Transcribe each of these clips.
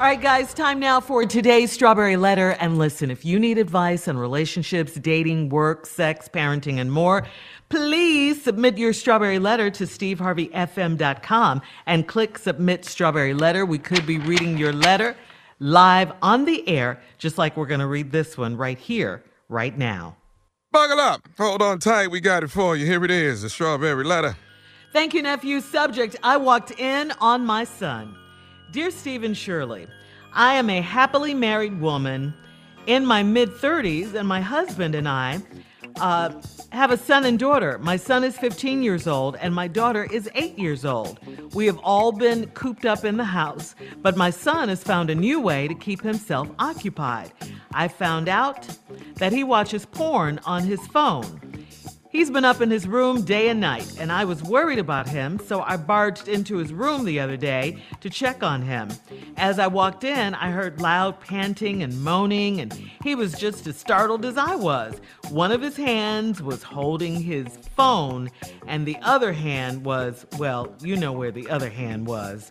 All right, guys, time now for today's Strawberry Letter. And listen, if you need advice on relationships, dating, work, sex, parenting, and more, please submit your Strawberry Letter to steveharveyfm.com and click Submit Strawberry Letter. We could be reading your letter live on the air, just like we're going to read this one right here, right now. Buckle up. Hold on tight. We got it for you. Here it is the Strawberry Letter. Thank you, nephew. Subject I walked in on my son. Dear Steve and Shirley, I am a happily married woman in my mid 30s, and my husband and I uh, have a son and daughter. My son is 15 years old, and my daughter is 8 years old. We have all been cooped up in the house, but my son has found a new way to keep himself occupied. I found out that he watches porn on his phone. He's been up in his room day and night, and I was worried about him, so I barged into his room the other day to check on him. As I walked in, I heard loud panting and moaning, and he was just as startled as I was. One of his hands was holding his phone, and the other hand was, well, you know where the other hand was.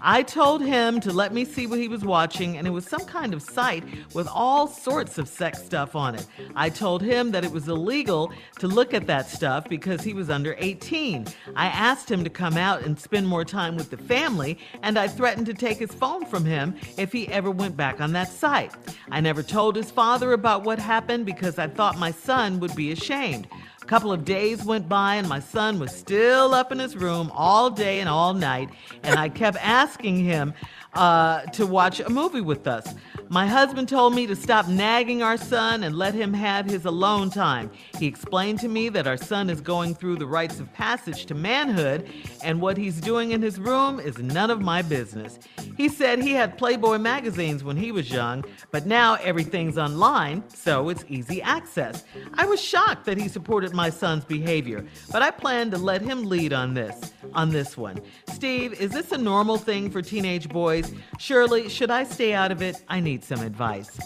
I told him to let me see what he was watching, and it was some kind of site with all sorts of sex stuff on it. I told him that it was illegal to look at that stuff because he was under 18. I asked him to come out and spend more time with the family, and I threatened to take his phone from him if he ever went back on that site. I never told his father about what happened because I thought my son would be ashamed. A couple of days went by, and my son was still up in his room all day and all night, and I kept asking him uh, to watch a movie with us. My husband told me to stop nagging our son and let him have his alone time. He explained to me that our son is going through the rites of passage to manhood, and what he's doing in his room is none of my business. He said he had Playboy magazines when he was young, but now everything's online, so it's easy access. I was shocked that he supported my son's behavior, but I plan to let him lead on this, on this one. Steve, is this a normal thing for teenage boys? Shirley, should I stay out of it? I need some advice.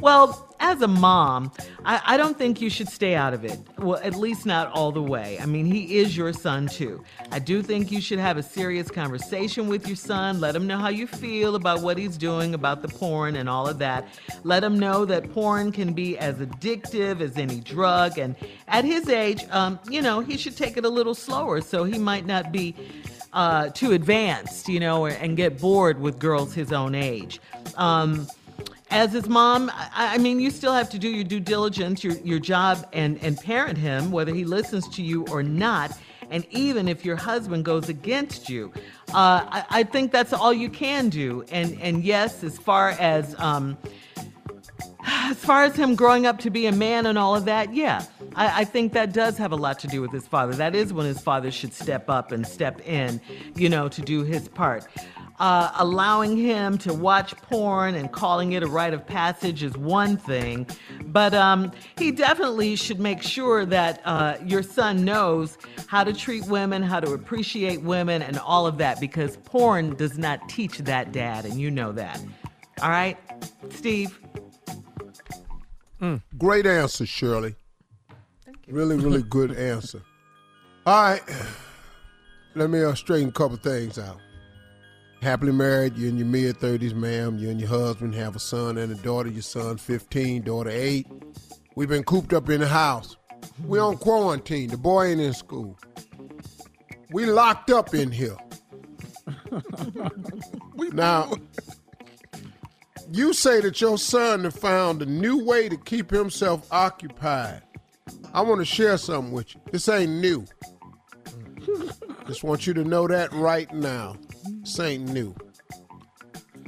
Well, as a mom, I, I, don't think you should stay out of it. Well, at least not all the way. I mean, he is your son, too. I do think you should have a serious conversation with your son. Let him know how you feel about what he's doing, about the porn and all of that. Let him know that porn can be as addictive as any drug. And at his age, um, you know, he should take it a little slower so he might not be uh, too advanced, you know, and get bored with girls his own age. Um, as his mom, I, I, mean, you still have to do your due diligence, your, your job, and, and parent him, whether he listens to you or not. And even if your husband goes against you, uh, I, I, think that's all you can do. And and yes, as far as um, as far as him growing up to be a man and all of that, yeah, I, I, think that does have a lot to do with his father. That is when his father should step up and step in, you know, to do his part. Uh, allowing him to watch porn and calling it a rite of passage is one thing, but um, he definitely should make sure that uh, your son knows how to treat women, how to appreciate women, and all of that because porn does not teach that, Dad, and you know that. All right, Steve? Mm. Great answer, Shirley. Thank you really, really good answer. All right. Let me uh, straighten a couple things out. Happily married, you're in your mid 30s, ma'am. You and your husband have a son and a daughter. Your son 15, daughter 8. We've been cooped up in the house. We on quarantine. The boy ain't in school. We locked up in here. now, you say that your son have found a new way to keep himself occupied. I want to share something with you. This ain't new. Just want you to know that right now. This ain't new.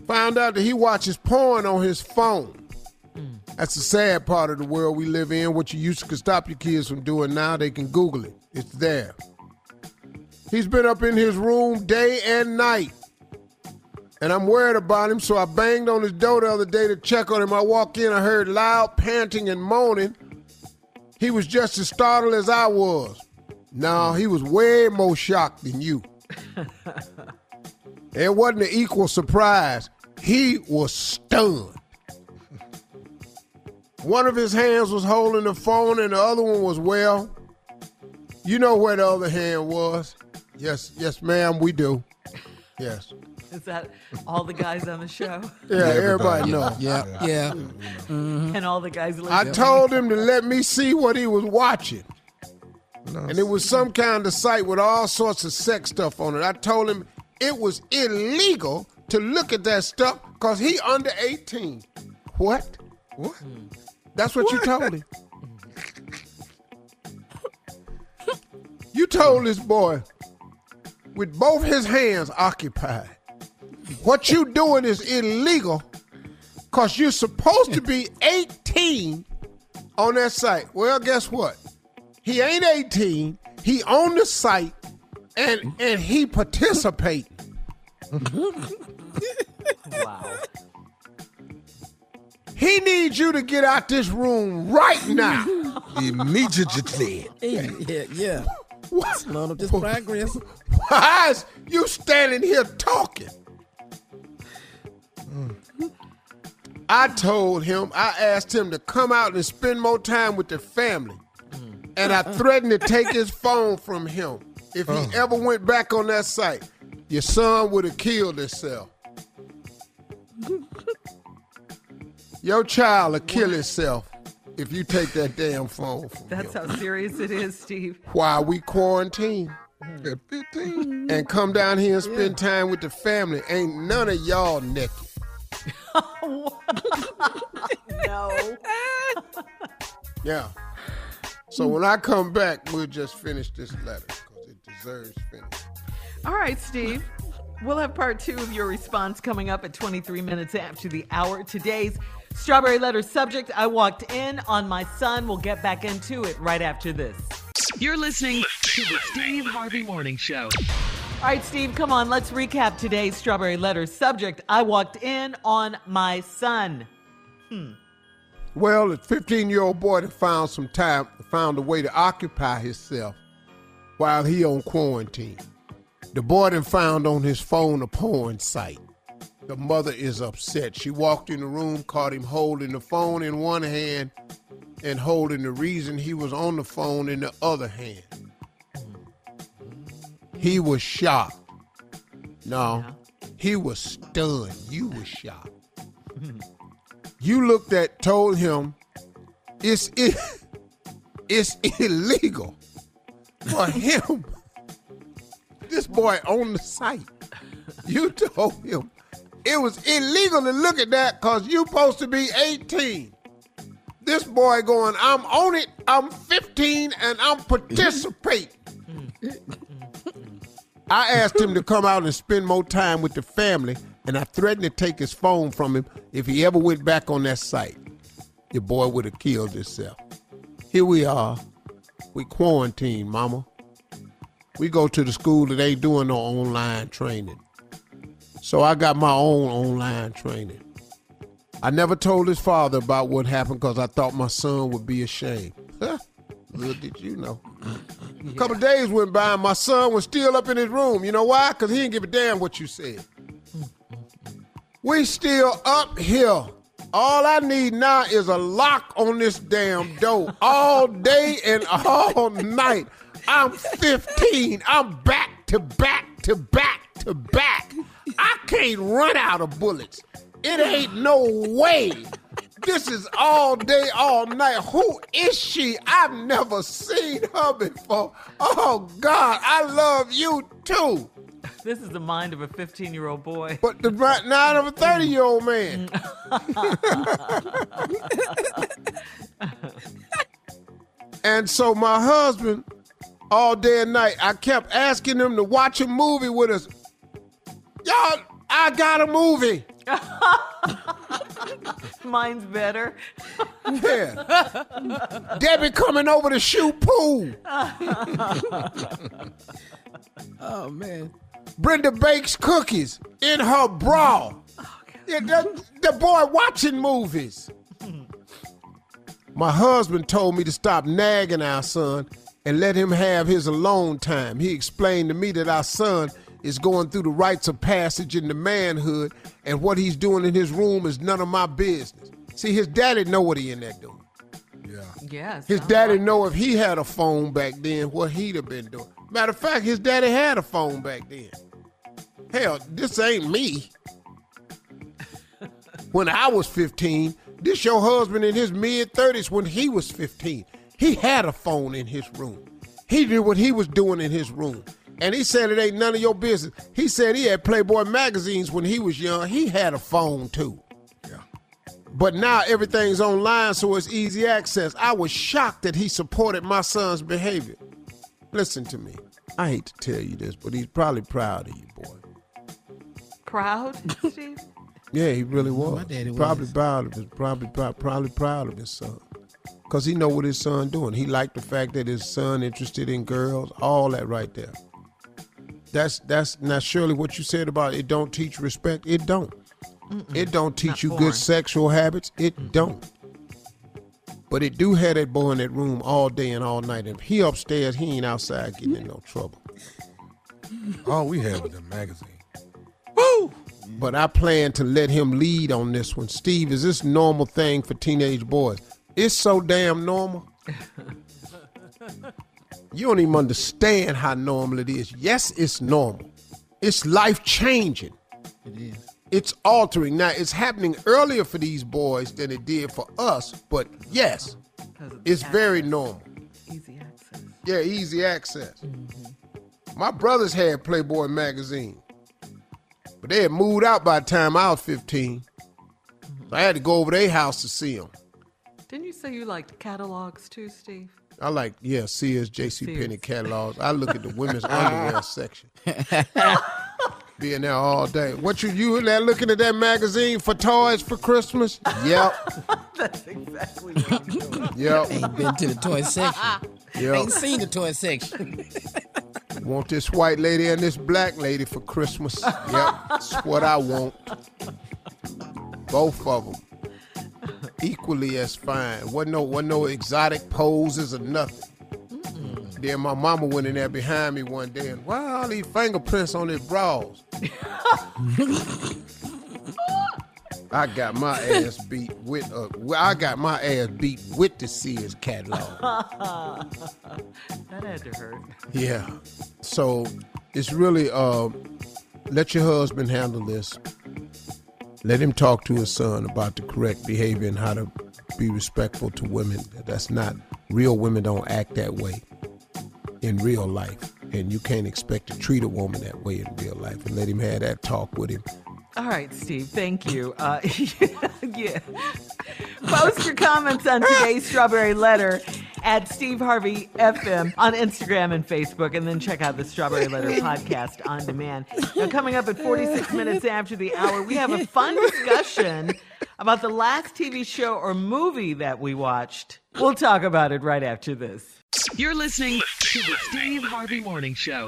Found out that he watches porn on his phone. Hmm. That's the sad part of the world we live in. What you used to stop your kids from doing now, they can Google it. It's there. He's been up in his room day and night and I'm worried about him, so I banged on his door the other day to check on him. I walk in, I heard loud panting and moaning. He was just as startled as I was. No, he was way more shocked than you. it wasn't an equal surprise. He was stunned. One of his hands was holding the phone, and the other one was, well, you know where the other hand was. Yes, yes, ma'am, we do. Yes. Is that all the guys on the show? Yeah, everybody know. Yeah, yeah. Mm-hmm. And all the guys I told him to let me see what he was watching. No, And it was some kind of site with all sorts of sex stuff on it. I told him it was illegal to look at that stuff because he under 18. What? what? That's what you told him. You told this boy with both his hands occupied. What you doing is illegal because you're supposed to be 18 on that site. Well, guess what? He ain't 18. He on the site and and he participating. Wow. He needs you to get out this room right now. Immediately. Yeah, yeah. What? None of this progress. Why is you standing here talking? Mm. I told him, I asked him to come out and spend more time with the family. And I threatened to take his phone from him if he uh. ever went back on that site. Your son would have killed himself. Your child will kill himself if you take that damn phone from That's him. how serious it is, Steve. While we quarantine mm. At 15. Mm-hmm. and come down here and spend time with the family. Ain't none of y'all naked. No. Yeah. So mm. when I come back, we'll just finish this letter because it deserves finish. All right, Steve. We'll have part two of your response coming up at 23 minutes after the hour. Today's strawberry letter subject I walked in on my son. We'll get back into it right after this. You're listening to the Steve Harvey Morning Show. All right, Steve, come on. Let's recap today's strawberry letter subject I walked in on my son. Hmm. Well, the 15 year old boy that found some time, found a way to occupy himself while he on quarantine. The boy then found on his phone a porn site. The mother is upset. She walked in the room, caught him holding the phone in one hand and holding the reason he was on the phone in the other hand. He was shocked. No, he was stunned. You were shocked. You looked at, told him it's it, it's illegal for him. This boy on the site. You told him it was illegal to look at that because you supposed to be 18. This boy going, I'm on it, I'm 15, and I'm participating. I asked him to come out and spend more time with the family, and I threatened to take his phone from him if he ever went back on that site. Your boy would have killed himself. Here we are. We quarantine, mama. We go to the school that ain't doing no online training. So I got my own online training. I never told his father about what happened because I thought my son would be ashamed. Huh? Little did you know. A couple days went by and my son was still up in his room. You know why? Because he didn't give a damn what you said. We still up here. All I need now is a lock on this damn door all day and all night. I'm 15. I'm back to back to back to back. I can't run out of bullets. It ain't no way. This is all day, all night. Who is she? I've never seen her before. Oh, God, I love you too. This is the mind of a 15 year old boy. But the right now of a 30 year old man. and so my husband, all day and night, I kept asking him to watch a movie with us. Y'all, I got a movie. Mine's better. Yeah. Debbie coming over to shoot pool. Oh man. Brenda bakes cookies in her bra. Oh, yeah, the, the boy watching movies. My husband told me to stop nagging our son and let him have his alone time. He explained to me that our son is going through the rites of passage into manhood, and what he's doing in his room is none of my business. See, his daddy know what he in there doing. Yeah. Yes. His uh-huh. daddy know if he had a phone back then, what he'd have been doing. Matter of fact, his daddy had a phone back then. Hell, this ain't me. When I was 15, this your husband in his mid 30s when he was 15. He had a phone in his room. He knew what he was doing in his room. And he said it ain't none of your business. He said he had Playboy magazines when he was young. He had a phone too. Yeah. But now everything's online, so it's easy access. I was shocked that he supported my son's behavior. Listen to me. I hate to tell you this, but he's probably proud of you, boy. Proud, Yeah, he really was. my daddy was. probably proud of his, probably probably proud of his son, cause he know what his son doing. He liked the fact that his son interested in girls, all that right there. That's that's not Shirley what you said about it. Don't teach respect. It don't. It don't teach you foreign. good sexual habits. It don't. But it do have that boy in that room all day and all night. And if he upstairs, he ain't outside getting in no trouble. All we had was the magazine. But I plan to let him lead on this one. Steve, is this normal thing for teenage boys? It's so damn normal. you don't even understand how normal it is. Yes, it's normal. It's life changing. It is. It's altering. Now, it's happening earlier for these boys than it did for us, but yes, it's access, very normal. easy access. Yeah, easy access. Mm-hmm. My brothers had Playboy magazine, but they had moved out by the time I was 15. So I had to go over their house to see them. Didn't you say you liked catalogs too, Steve? I like, yeah, Sears, J.C. Penney catalogs. I look at the women's underwear section. Being there all day. What you you in there looking at that magazine for toys for Christmas? Yep, That's exactly what I'm doing. yep, Ain't been to the toy section. yep. Ain't seen the toy section. Want this white lady and this black lady for Christmas. Yep, that's what I want. Both of them. Equally as fine. Wasn't no, wasn't no exotic poses or nothing. Then my mama went in there behind me one day and, why all these fingerprints on his bras? I got my ass beat with well, I got my ass beat with the Sears catalog. That had to hurt. Yeah. So it's really uh, let your husband handle this. Let him talk to his son about the correct behavior and how to be respectful to women. That's not real women don't act that way in real life. And you can't expect to treat a woman that way in real life. And let him have that talk with him. All right, Steve, thank you. Uh, yeah. Post your comments on today's Strawberry Letter at Steve Harvey FM on Instagram and Facebook, and then check out the Strawberry Letter podcast on demand. Now, coming up at 46 minutes after the hour, we have a fun discussion about the last TV show or movie that we watched. We'll talk about it right after this. You're listening to the Steve Harvey Morning Show.